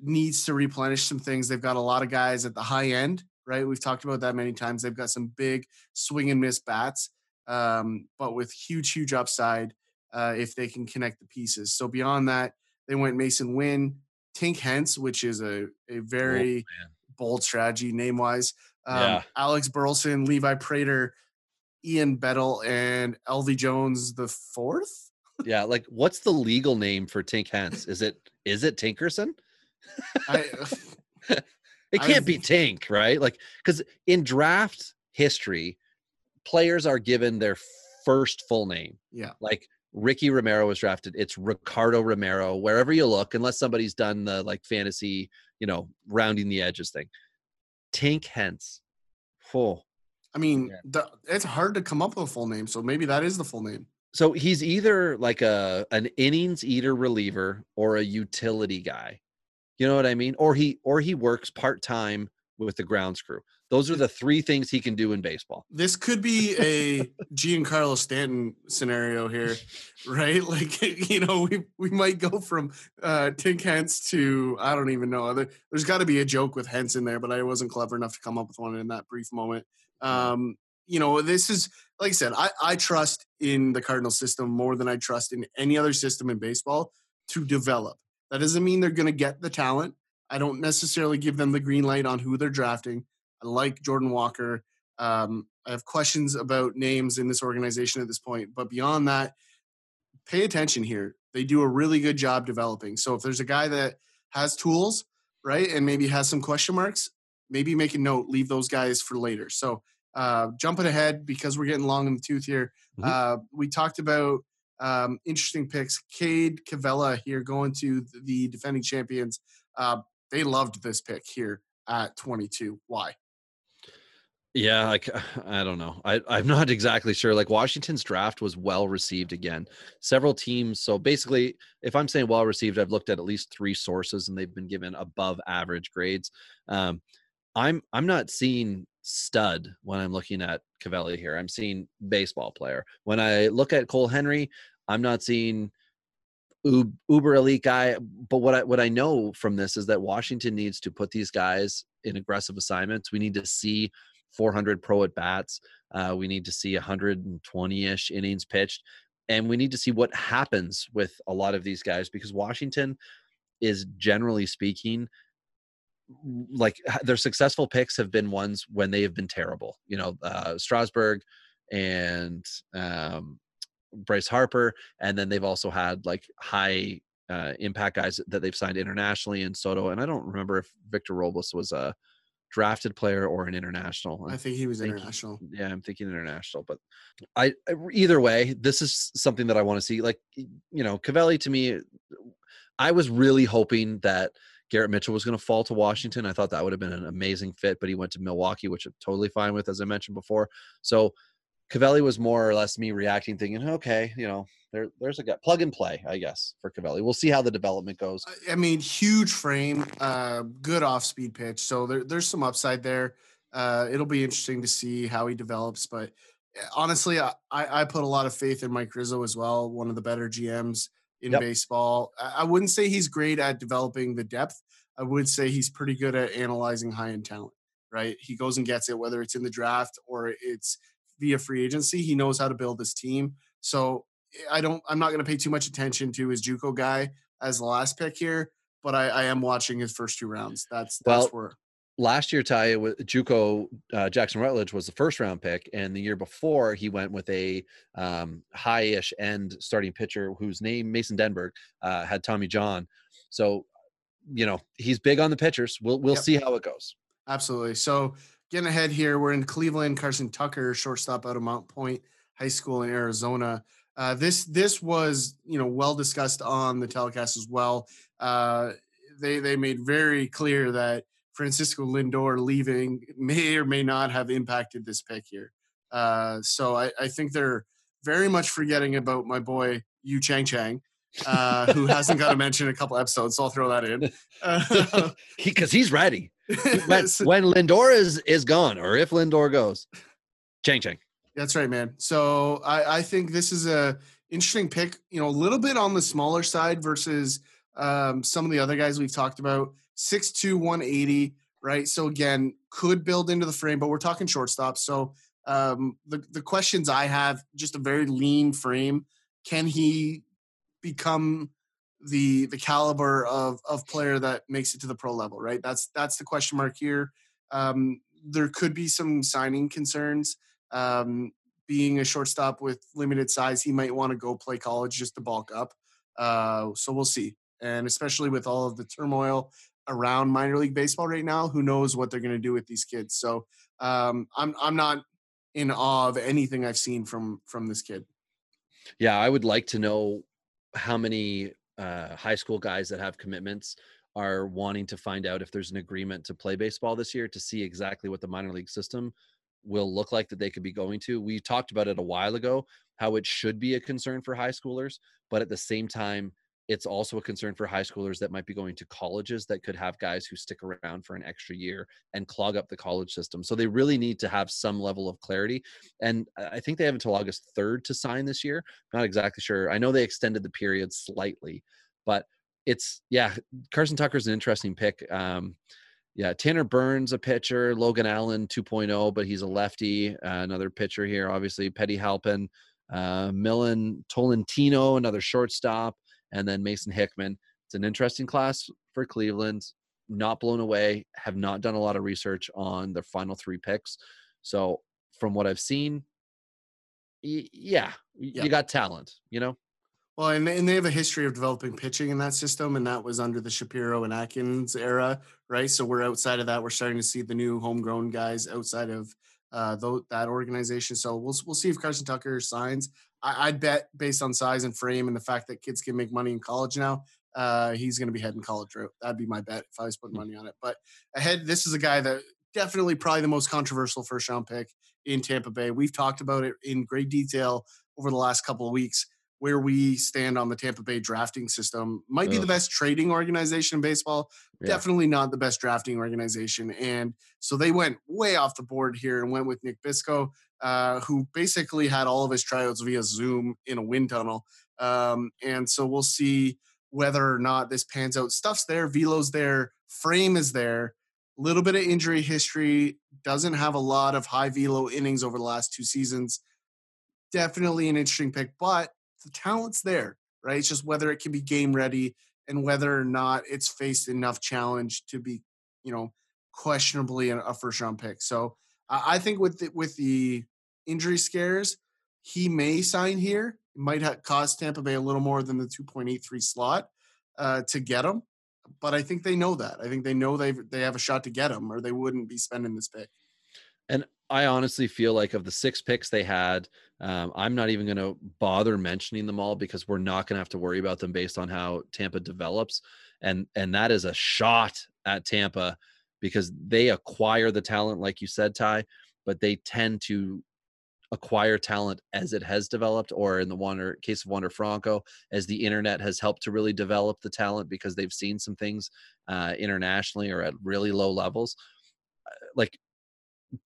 needs to replenish some things. They've got a lot of guys at the high end, right? We've talked about that many times. They've got some big swing and miss bats, um, but with huge, huge upside uh, if they can connect the pieces. So beyond that, they went Masyn Winn, Tink Hence, which is a, a very man. bold strategy name wise. Um, Yeah. Alex Burleson, Levi Prater, Ian Bedell, and LV Jones the fourth. Yeah, like what's the legal name for Tink Hence? Is it is it Tinkerson? I, It can't I've- be Tink, right? Like because in draft history, players are given their first full name. yeah, Like Ricky Romero was drafted. It's Ricardo Romero. Wherever you look, unless somebody's done the like fantasy, you know, rounding the edges thing. Tink Hence. Oh. I mean, Yeah. the, it's hard to come up with a full name, so maybe that is the full name. So he's either like a an innings eater reliever or a utility guy. You know what I mean? Or he or he works part-time with the grounds crew. Those are the three things he can do in baseball. This could be a Giancarlo Stanton scenario here, right? Like you know, we we might go from uh Tink Hence to I don't even know. There, there's got to be a joke with Hence in there, but I wasn't clever enough to come up with one in that brief moment. Um, you know, this is like I said, I I trust in the Cardinal system more than I trust in any other system in baseball to develop. That doesn't mean they're going to get the talent. I don't necessarily give them the green light on who they're drafting. I like Jordan Walker. Um, I have questions about names in this organization at this point, but beyond that, pay attention here. They do a really good job developing. So if there's a guy that has tools, right, and maybe has some question marks, maybe make a note, leave those guys for later. So uh, jumping ahead because we're getting long in the tooth here. Mhm. Uh, we talked about um, interesting picks. Cade Cavalli here going to the defending champions. Uh, they loved this pick here at 22. Why? Yeah, like I don't know. I I'm not exactly sure. Like Washington's draft was well received again. Several teams. So basically, if I'm saying well received, I've looked at at least three sources and they've been given above average grades. Um, I'm I'm not seeing stud when I'm looking at Cavalli here. I'm seeing baseball player. When I look at Cole Henry, I'm not seeing uber elite guy. But what I what I know from this is that Washington needs to put these guys in aggressive assignments. We need to see 400 pro at bats. Uh, we need to see 120 ish innings pitched. And we need to see what happens with a lot of these guys because Washington is generally speaking like their successful picks have been ones when they have been terrible. You know, uh, Strasburg and um, Bryce Harper, and then they've also had like high uh, impact guys that they've signed internationally in Soto. And I don't remember if Victor Robles was a drafted player or an international. I think he was thinking- international. Yeah, I'm thinking international, but I I- either way, this is something that I want to see. Like you know, Cavalli to me, I was really hoping that Garrett Mitchell was going to fall to Washington. I thought that would have been an amazing fit, but he went to Milwaukee, which I'm totally fine with, as I mentioned before. So Cavalli was more or less me reacting, thinking, okay, you know, there, there's a plug and play, I guess, for Cavalli. We'll see how the development goes. I- mean, huge frame, uh, good off speed pitch. So there, there's some upside there. Uh, it'll be interesting to see how he develops. But uh, honestly, I I put a lot of faith in Mike Rizzo as well, one of the better GMs in Yep. baseball. I, wouldn't say he's great at developing the depth. I would say he's pretty good at analyzing high end talent, right? He goes and gets it, whether it's in the draft or it's via free agency. He knows how to build this team. So eh, I don't, I'm not going to pay too much attention to his Juco guy as the last pick here, but I, I am watching his first two rounds. That's, that's Well, where, last year, Ty, with JUCO uh, Jackson Rutledge was the first round pick, and the year before he went with a um, high-ish end starting pitcher whose name Mason Denaburg uh, had Tommy John. So, you know, he's big on the pitchers. We'll we'll Yep. see how it goes. Absolutely. So getting ahead here, we're in Cleveland. Carson Tucker, shortstop out of Mount Point High School in Arizona. Uh, this this was you know well discussed on the telecast as well. Uh, they they made very clear that Francisco Lindor leaving may or may not have impacted this pick here. Uh, so I, I think they're very much forgetting about my boy Yu Chang Chang, uh, who hasn't got a mention in a couple episodes. So I'll throw that in. Uh, he because he's ready when when Lindor is is gone, or if Lindor goes. Chang Chang. That's right, man. So I, I think this is a interesting pick. You know, a little bit on the smaller side versus um, some of the other guys we've talked about. 6'2", 180, right? So again, could build into the frame, but we're talking shortstop. So um, the the questions I have, just a very lean frame. Can he become the the caliber of of player that makes it to the pro level? Right. That's that's the question mark here. Um, there could be some signing concerns. Um, being a shortstop with limited size, he might want to go play college just to bulk up. Uh, so we'll see. And especially with all of the turmoil around minor league baseball right now, who knows what they're going to do with these kids? So um, I'm I'm not in awe of anything I've seen from from this kid. Yeah, I would like to know how many uh, high school guys that have commitments are wanting to find out if there's an agreement to play baseball this year to see exactly what the minor league system will look like that they could be going to. We talked about it a while ago how it should be a concern for high schoolers, but at the same time, it's also a concern for high schoolers that might be going to colleges that could have guys who stick around for an extra year and clog up the college system. So they really need to have some level of clarity. And I think they have until August 3rd to sign this year. Not exactly sure. I know they extended the period slightly, but it's yeah, Carson Tucker's an interesting pick. Um, yeah, Tanner Burns, a pitcher, Logan Allen 2.0, but he's a lefty. Uh, another pitcher here, obviously, Petey Halpin, uh, Milan Tolentino, another shortstop, and then Mason Hickman. It's an interesting class for Cleveland. Not blown away. Have not done a lot of research on their final three picks. So, from what I've seen, y- yeah, Yeah. you got talent. You know, Well, and they, and they have a history of developing pitching in that system, and that was under the Shapiro and Atkins era, right? So we're outside of that. We're starting to see the new homegrown guys outside of uh, tho- that organization. So we'll we'll see if Carson Tucker signs. I, I'd bet based on size and frame and the fact that kids can make money in college now, uh, he's going to be heading college route. That'd be my bet if I was putting money on it. But ahead, this is a guy that definitely probably the most controversial first round pick in Tampa Bay. We've talked about it in great detail over the last couple of weeks where we stand on the Tampa Bay drafting system. Might be the best trading organization in baseball, Yeah. definitely not the best drafting organization. And so they went way off the board here and went with Nick Bitsko, uh, who basically had all of his tryouts via Zoom in a wind tunnel. Um, and so we'll see whether or not this pans out. Stuff's there, velo's there, frame is there. A little bit of injury history, doesn't have a lot of high velo innings over the last two seasons. Definitely an interesting pick, but the talent's there, right? It's just whether it can be game ready and whether or not it's faced enough challenge to be, you know, questionably a, first round pick. So I, I think with the, with the injury scares, he may sign here. It might have cost Tampa Bay a little more than the 2.83 slot uh, to get him, but I think they know that. I think they know they they have a shot to get him, or they wouldn't be spending this pick. And I honestly feel like of the six picks they had, um, I'm not even going to bother mentioning them all because we're not going to have to worry about them based on how Tampa develops, and and that is a shot at Tampa because they acquire the talent, like you said, Ty, but they tend to acquire talent as it has developed, or in the Wander case of Wander Franco, as the internet has helped to really develop the talent because they've seen some things uh, internationally or at really low levels. Uh, Like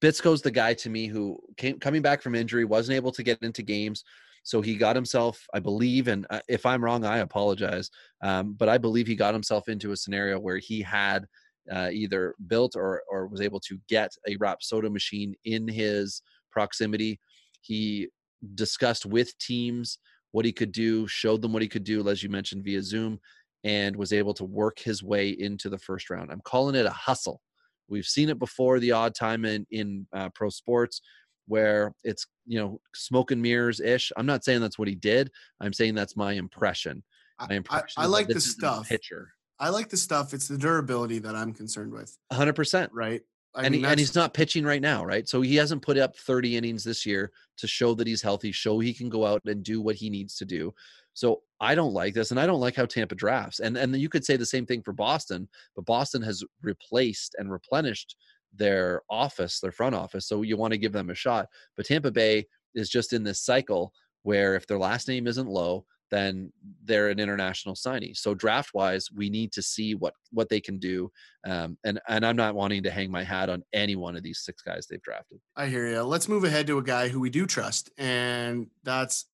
Bitsko's the guy to me who came coming back from injury, wasn't able to get into games. So he got himself, I believe, and uh, if I'm wrong, I apologize, um, but I believe he got himself into a scenario where he had uh, either built or or was able to get a Rapsodo machine in his proximity. He discussed with teams what he could do, showed them what he could do, as you mentioned via Zoom, and was able to work his way into the first round. I'm calling it a hustle. We've seen it before the odd time in in uh, pro sports where it's you know smoke and mirrors ish. I'm not saying that's what he did. I'm saying that's my impression. My impression. I, I like the stuff. Pitcher. I like the stuff. It's the durability that I'm concerned with. 100. percent Right. I and, mean, he, and he's not pitching right now, right? So he hasn't put up 30 innings this year to show that he's healthy, show he can go out and do what he needs to do. So I don't like this, and I don't like how Tampa drafts. And and you could say the same thing for Boston, but Boston has replaced and replenished their office, their front office. So you want to give them a shot. But Tampa Bay is just in this cycle where if their last name isn't Lowe, then they're an international signee. So draft wise, we need to see what what they can do. Um, and and I'm not wanting to hang my hat on any one of these six guys they've drafted. I hear you. Let's move ahead to a guy who we do trust, and that's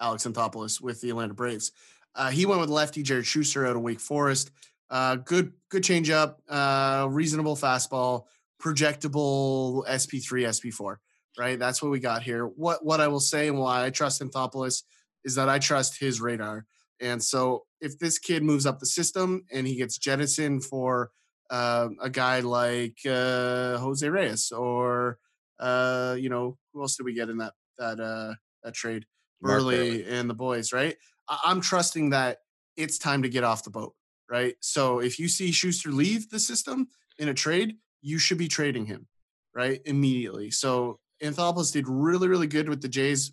Alex Anthopoulos with the Atlanta Braves. Uh, he went with lefty Jared Schuster out of Wake Forest. Uh, good good changeup, uh, reasonable fastball, projectable SP3, SP4. Right, that's what we got here. What what I will say and why I trust Anthopoulos is that I trust his radar. And so if this kid moves up the system and he gets jettisoned for uh, a guy like uh, Jose Reyes or uh, you know who else did we get in that that uh, that trade? Buehrle and the boys, right? I- I'm trusting that it's time to get off the boat, right? So if you see Schuster leave the system in a trade, you should be trading him, right? Immediately. So Anthopoulos did really, really good with the Jays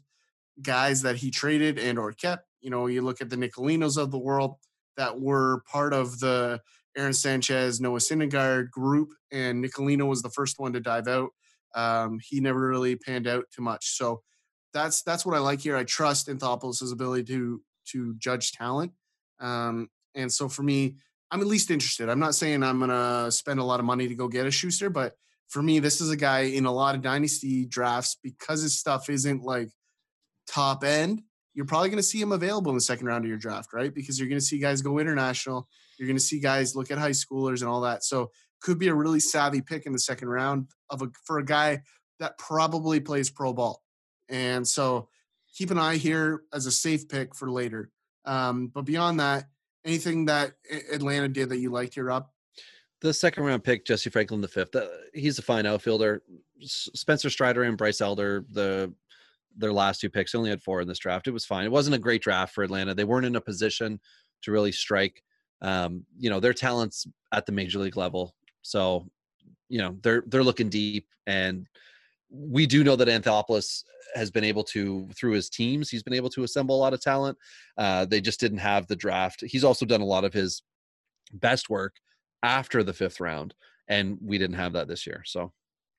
guys that he traded and or kept. You know, you look at the Nicolinos of the world that were part of the Aaron Sanchez, Noah Syndergaard group, and Nicolino was the first one to dive out. Um, he never really panned out too much. So that's that's what I like here. I trust Anthopoulos' ability to to judge talent. Um, and so for me, I'm at least interested. I'm not saying I'm gonna spend a lot of money to go get a Schuster, but for me, this is a guy in a lot of dynasty drafts because his stuff isn't like top end. You're probably going to see him available in the second round of your draft, right? Because you're going to see guys go international. You're going to see guys look at high schoolers and all that. So could be a really savvy pick in the second round of a for a guy that probably plays pro ball. And so keep an eye here as a safe pick for later. Um, but beyond that, anything that Atlanta did that you liked here up? The second round pick, Jesse Franklin, the fifth. Uh, he's a fine outfielder. Spencer Strider and Bryce Elder, the their last two picks. Only had four in this draft. It was fine. It wasn't a great draft for Atlanta. They weren't in a position to really strike. Um, you know, their talents at the major league level. So, you know, they're they're looking deep, and we do know that Anthopoulos has been able to through his teams. He's been able to assemble a lot of talent. Uh, they just didn't have the draft. He's also done a lot of his best work after the fifth round, and we didn't have that this year. So,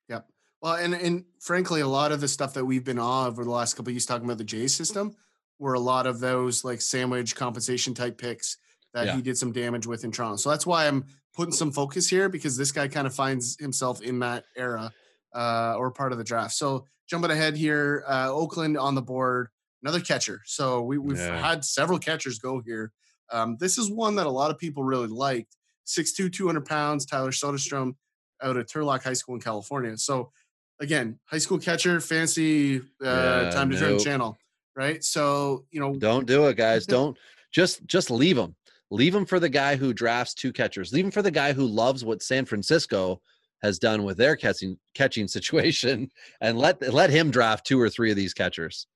yep. Well, and and frankly, a lot of the stuff that we've been on over the last couple of years talking about the J system were a lot of those like sandwich compensation type picks that yeah. he did some damage with in Toronto. So that's why I'm putting some focus here because this guy kind of finds himself in that era uh, or part of the draft. So jumping ahead here, uh, Oakland on the board, another catcher. So we, we've yeah. had several catchers go here. Um, this is one that a lot of people really liked. 6'2", 200 pounds, Tyler Soderstrom out of Turlock High School in California. So again, high school catcher, fancy uh, yeah, time to nope. turn channel, right? So you know, don't do it, guys. don't just just leave them. Leave them for the guy who drafts two catchers. Leave them for the guy who loves what San Francisco has done with their catching catching situation, and let let him draft two or three of these catchers.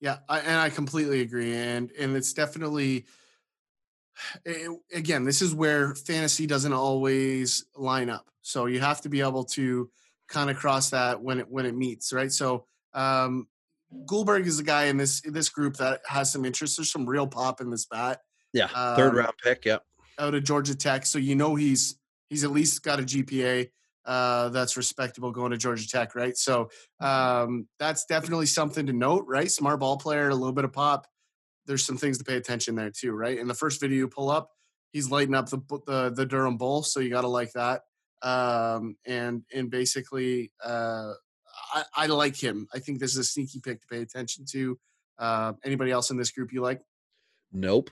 Yeah, I, and I completely agree, and and it's definitely. It, again, this is where fantasy doesn't always line up. So you have to be able to kind of cross that when it when it meets, right? So um, Guldberg is a guy in this in this group that has some interest. There's some real pop in this bat. Yeah, third um, round pick. Yeah, out of Georgia Tech. So you know he's he's at least got a GPA uh, that's respectable going to Georgia Tech, right? So um, that's definitely something to note, right? Smart ball player, a little bit of pop. There's some things to pay attention there too, right? In the first video you pull up, he's lighting up the the, the Durham Bull, so you got to like that um, and and basically uh, I, I, like him. I think this is a sneaky pick to pay attention to. Uh, anybody else in this group you like? Nope.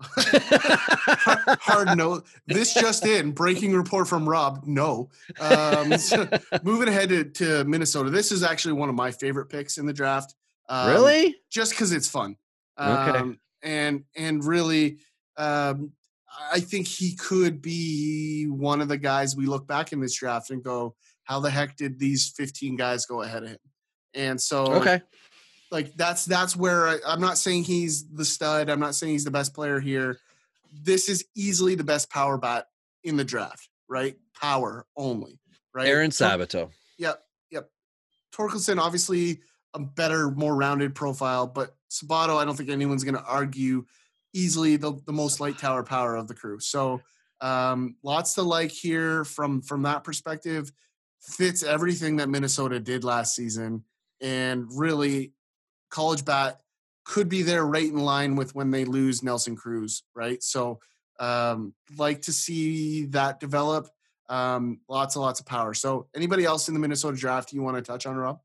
Hard no. This just in. Breaking report from Rob. No. Um, so moving ahead to, to, Minnesota. This is actually one of my favorite picks in the draft. Um, really? Just because it's fun. Um, okay. And and really, um, I think he could be one of the guys we look back in this draft and go, "How the heck did these 15 guys go ahead of him?" And so, okay, like that's that's where I, I'm not saying he's the stud. I'm not saying he's the best player here. This is easily the best power bat in the draft, right? Power only, right? Aaron Sabato. Yep, yep. Torkelson, obviously a better, more rounded profile, but Sabato, I don't think anyone's going to argue easily the, the most light tower power of the crew. So um, lots to like here from from that perspective. Fits everything that Minnesota did last season, and really college bat could be there right in line with when they lose Nelson Cruz, right? So, um, like to see that develop. Um, lots and lots of power. So, anybody else in the Minnesota draft you want to touch on, Rob?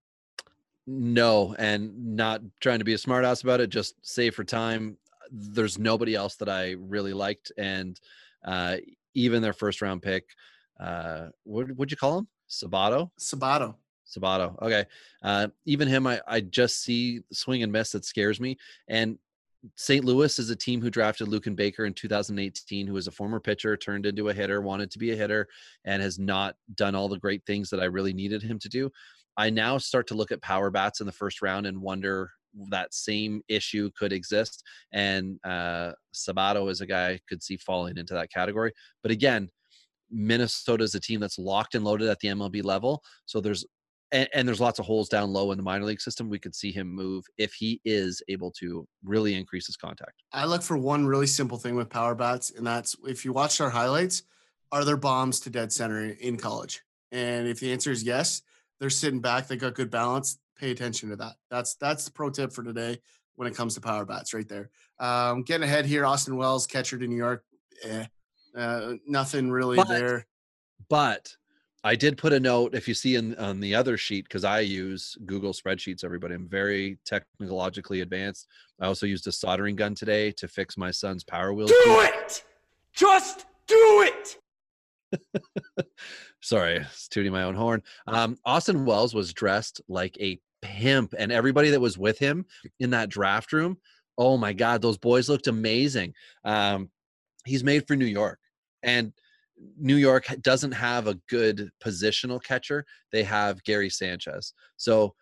No, and not trying to be a smartass about it. Just save for time. There's nobody else that I really liked, and uh, even their first round pick. Uh, what would you call him? Sabato. Sabato. Sabato. Okay. Uh, even him, I, I just see swing and miss that scares me. And St. Louis is a team who drafted Luken Baker in 2018, who was a former pitcher, turned into a hitter, wanted to be a hitter, and has not done all the great things that I really needed him to do. I now start to look at power bats in the first round and wonder that same issue could exist. And uh, Sabato is a guy I could see falling into that category. But again, Minnesota is a team that's locked and loaded at the MLB level. So there's and, and, there's lots of holes down low in the minor league system. We could see him move if he is able to really increase his contact. I look for one really simple thing with power bats, and that's if you watched our highlights, are there bombs to dead center in college? And if the answer is yes, they're sitting back, they got good balance. Pay attention to that. That's that's the pro tip for today when it comes to power bats, right there. Um, getting ahead here, Austin Wells, catcher to New York. Eh, uh, nothing really but, there. But I did put a note if you see in on the other sheet because I use Google spreadsheets. Everybody, I'm very technologically advanced. I also used a soldering gun today to fix my son's power wheel. Do it, just do it. Sorry, it's tooting my own horn. Um, Austin Wells was dressed like a pimp, and everybody that was with him in that draft room. Oh my God, those boys looked amazing. Um, he's made for New York, and New York doesn't have a good positional catcher. They have Gary Sanchez. So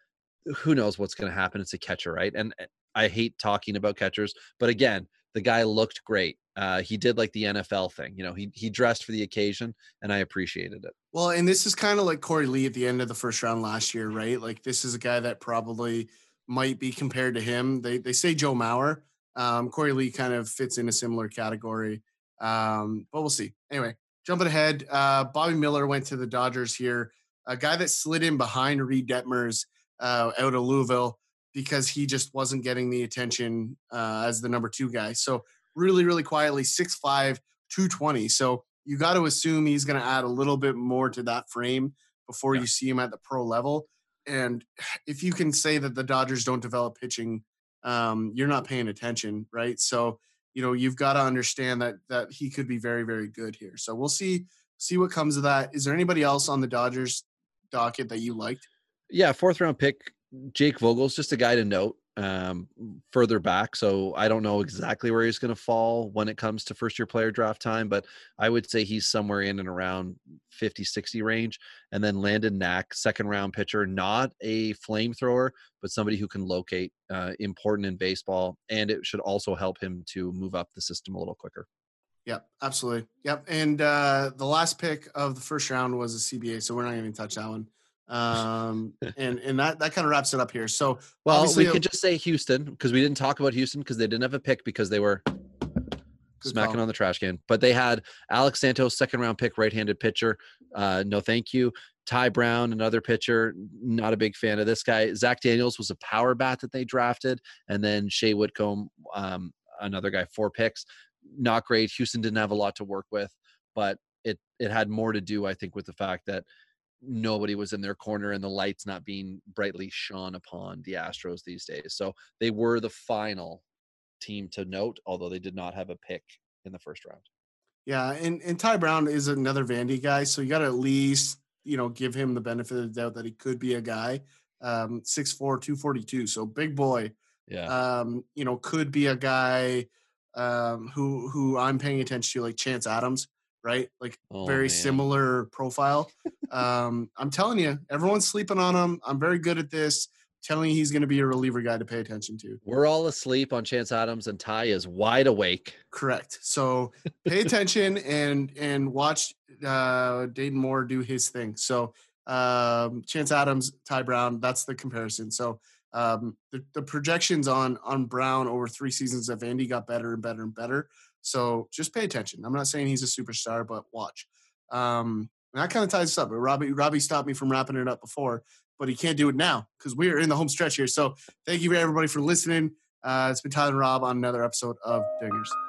who knows what's going to happen? It's a catcher, right? And eh, I hate talking about catchers, but again, the guy looked great. Uh, he did like the NFL thing, you know. He he dressed for the occasion, and I appreciated it. Well, and this is kind of like Korey Lee at the end of the first round last year, right? Like this is a guy that probably might be compared to him. They they say Joe Mauer. Um, Korey Lee kind of fits in a similar category, um, but we'll see. Anyway, Jumping ahead, uh, Bobby Miller went to the Dodgers here. A guy that slid in behind Reid Detmers uh, out of Louisville because he just wasn't getting the attention uh, as the number two guy. So really, really quietly, 6'5", 220. So you got to assume he's going to add a little bit more to that frame before yeah. you see him at the pro level. And if you can say that the Dodgers don't develop pitching, um, you're not paying attention, right? So you know you've got to understand that that he could be very very good here. So we'll see see what comes of that. Is there anybody else on the Dodgers docket that you liked? Yeah, fourth round pick Jake Vogel's just a guy to note um, further back. So I don't know exactly where he's going to fall when it comes to first year player draft time, but I would say he's somewhere in and around 50, 60 range. And then Landon Knack, second round pitcher, not a flamethrower, but somebody who can locate uh, important in baseball. And it should also help him to move up the system a little quicker. Yep, absolutely. Yep. And uh, the last pick of the first round was a CBA, so we're not going to touch that one um and and that that kind of wraps it up here. So well we could just say houston because we didn't talk about houston because they didn't have a pick because they were smacking call. on the trash can. But they had alex santos second round pick right-handed pitcher. Uh no thank you. Ty brown another pitcher not a big fan of this guy. Zach daniels was a power bat that they drafted and then shay whitcomb um another guy four picks. Not great. Houston didn't have a lot to work with but it it had more to do i think with the fact that nobody was in their corner and the lights not being brightly shone upon the Astros these days. So they were the final team to note, although they did not have a pick in the first round. Yeah, and and Ty Brown is another Vandy guy, so you got to at least you know give him the benefit of the doubt that he could be a guy. Um, 6'4", 242, so big boy. Yeah. Um, you know, could be a guy um, who who I'm paying attention to, like Chance Adams, right? Like Oh, very man. similar profile. um, I'm telling you, everyone's sleeping on him. I'm very good at this. Telling you he's going to be a reliever guy to pay attention to. We're all asleep on Chance Adams, and Ty is wide awake. Correct. So pay attention and and watch uh Dayton Moore do his thing. So um Chance Adams, Ty Brown, that's the comparison. So um the, the projections on on Brown over three seasons of Vandy got better and better and better. So just pay attention. I'm not saying he's a superstar, but watch. Um and that kind of ties us up. Robbie Robbie stopped me from wrapping it up before, but he can't do it now because we are in the home stretch here. So thank you everybody for listening. Uh, it's been Tyler and Rob on another episode of Dingers.